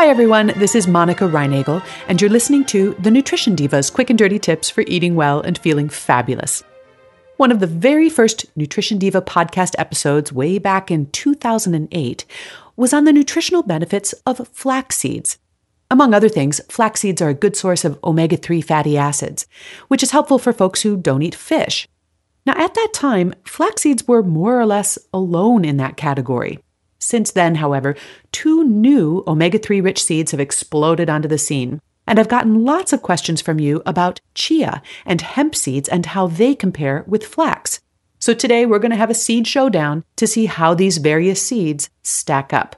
Hi, everyone. This is Monica Reinagel, and you're listening to The Nutrition Divas Quick and Dirty Tips for Eating Well and Feeling Fabulous. One of the very first Nutrition Diva podcast episodes, way back in 2008, was on the nutritional benefits of flax seeds. Among other things, flax seeds are a good source of omega 3 fatty acids, which is helpful for folks who don't eat fish. Now, at that time, flax seeds were more or less alone in that category. Since then, however, two new omega 3 rich seeds have exploded onto the scene. And I've gotten lots of questions from you about chia and hemp seeds and how they compare with flax. So today we're going to have a seed showdown to see how these various seeds stack up.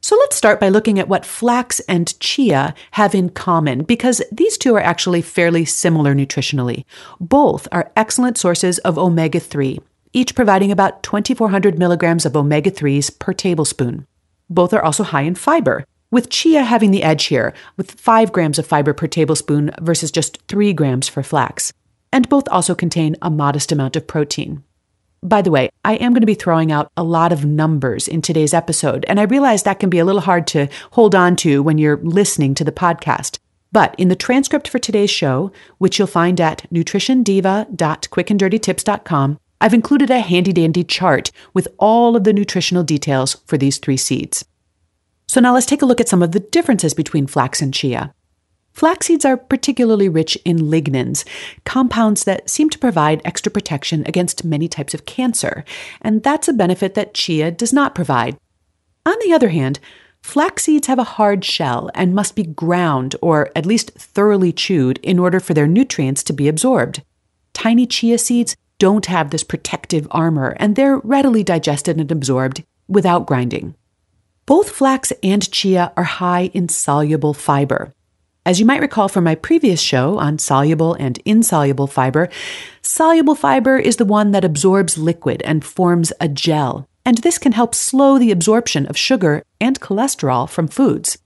So let's start by looking at what flax and chia have in common because these two are actually fairly similar nutritionally. Both are excellent sources of omega 3, each providing about 2,400 milligrams of omega 3s per tablespoon. Both are also high in fiber, with chia having the edge here, with 5 grams of fiber per tablespoon versus just 3 grams for flax. And both also contain a modest amount of protein. By the way, I am going to be throwing out a lot of numbers in today's episode, and I realize that can be a little hard to hold on to when you're listening to the podcast. But in the transcript for today's show, which you'll find at nutritiondiva.quickanddirtytips.com, I've included a handy dandy chart with all of the nutritional details for these three seeds. So now let's take a look at some of the differences between flax and chia. Flax seeds are particularly rich in lignans, compounds that seem to provide extra protection against many types of cancer, and that's a benefit that chia does not provide. On the other hand, flax seeds have a hard shell and must be ground or at least thoroughly chewed in order for their nutrients to be absorbed. Tiny chia seeds don't have this protective armor, and they're readily digested and absorbed without grinding. Both flax and chia are high in soluble fiber. As you might recall from my previous show on soluble and insoluble fiber, soluble fiber is the one that absorbs liquid and forms a gel, and this can help slow the absorption of sugar and cholesterol from foods.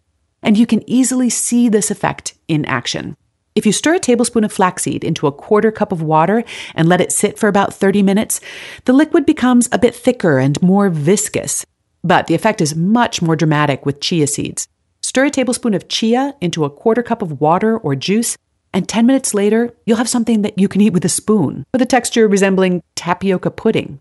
And you can easily see this effect in action. If you stir a tablespoon of flaxseed into a quarter cup of water and let it sit for about 30 minutes, the liquid becomes a bit thicker and more viscous. But the effect is much more dramatic with chia seeds. Stir a tablespoon of chia into a quarter cup of water or juice, and 10 minutes later, you'll have something that you can eat with a spoon, with a texture resembling tapioca pudding.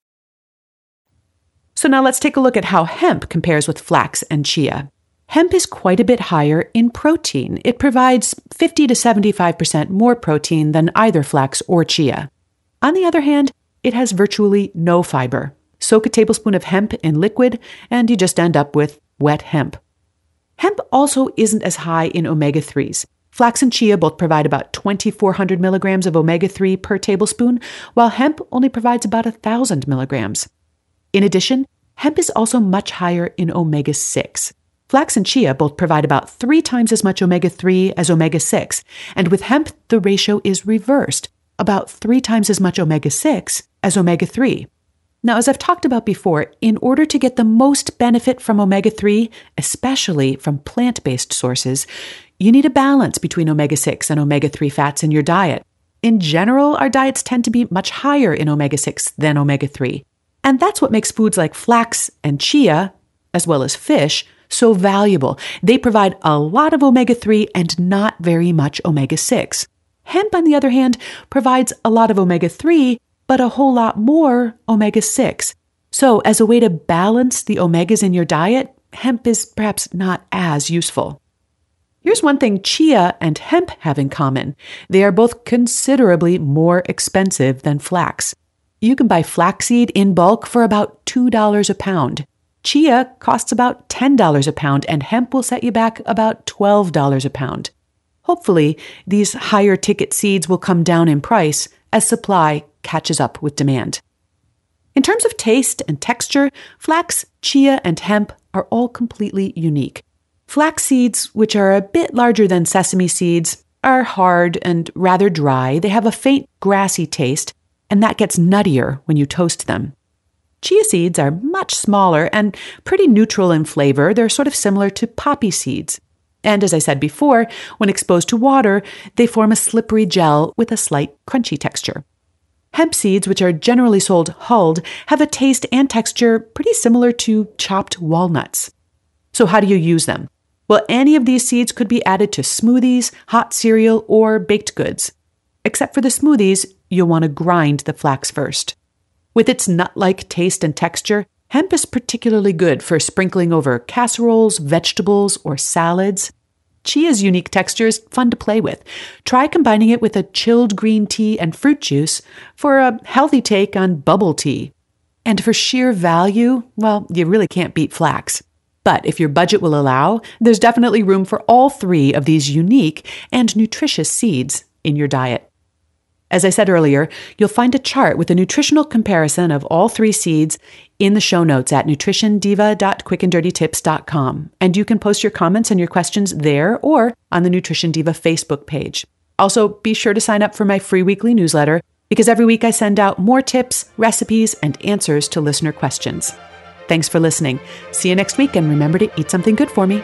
So now let's take a look at how hemp compares with flax and chia. Hemp is quite a bit higher in protein. It provides 50 to 75% more protein than either flax or chia. On the other hand, it has virtually no fiber. Soak a tablespoon of hemp in liquid, and you just end up with wet hemp. Hemp also isn't as high in omega 3s. Flax and chia both provide about 2,400 milligrams of omega 3 per tablespoon, while hemp only provides about 1,000 milligrams. In addition, hemp is also much higher in omega 6. Flax and chia both provide about three times as much omega 3 as omega 6, and with hemp, the ratio is reversed about three times as much omega 6 as omega 3. Now, as I've talked about before, in order to get the most benefit from omega 3, especially from plant based sources, you need a balance between omega 6 and omega 3 fats in your diet. In general, our diets tend to be much higher in omega 6 than omega 3. And that's what makes foods like flax and chia, as well as fish, so valuable. They provide a lot of omega 3 and not very much omega 6. Hemp, on the other hand, provides a lot of omega 3, but a whole lot more omega 6. So, as a way to balance the omegas in your diet, hemp is perhaps not as useful. Here's one thing chia and hemp have in common they are both considerably more expensive than flax. You can buy flaxseed in bulk for about $2 a pound. Chia costs about $10 a pound, and hemp will set you back about $12 a pound. Hopefully, these higher ticket seeds will come down in price as supply catches up with demand. In terms of taste and texture, flax, chia, and hemp are all completely unique. Flax seeds, which are a bit larger than sesame seeds, are hard and rather dry. They have a faint grassy taste, and that gets nuttier when you toast them. Chia seeds are much smaller and pretty neutral in flavor. They're sort of similar to poppy seeds. And as I said before, when exposed to water, they form a slippery gel with a slight crunchy texture. Hemp seeds, which are generally sold hulled, have a taste and texture pretty similar to chopped walnuts. So, how do you use them? Well, any of these seeds could be added to smoothies, hot cereal, or baked goods. Except for the smoothies, you'll want to grind the flax first. With its nut like taste and texture, Hemp is particularly good for sprinkling over casseroles, vegetables, or salads. Chia's unique texture is fun to play with. Try combining it with a chilled green tea and fruit juice for a healthy take on bubble tea. And for sheer value, well, you really can't beat flax. But if your budget will allow, there's definitely room for all three of these unique and nutritious seeds in your diet. As I said earlier, you'll find a chart with a nutritional comparison of all three seeds in the show notes at nutritiondiva.quickanddirtytips.com. And you can post your comments and your questions there or on the Nutrition Diva Facebook page. Also, be sure to sign up for my free weekly newsletter because every week I send out more tips, recipes, and answers to listener questions. Thanks for listening. See you next week, and remember to eat something good for me.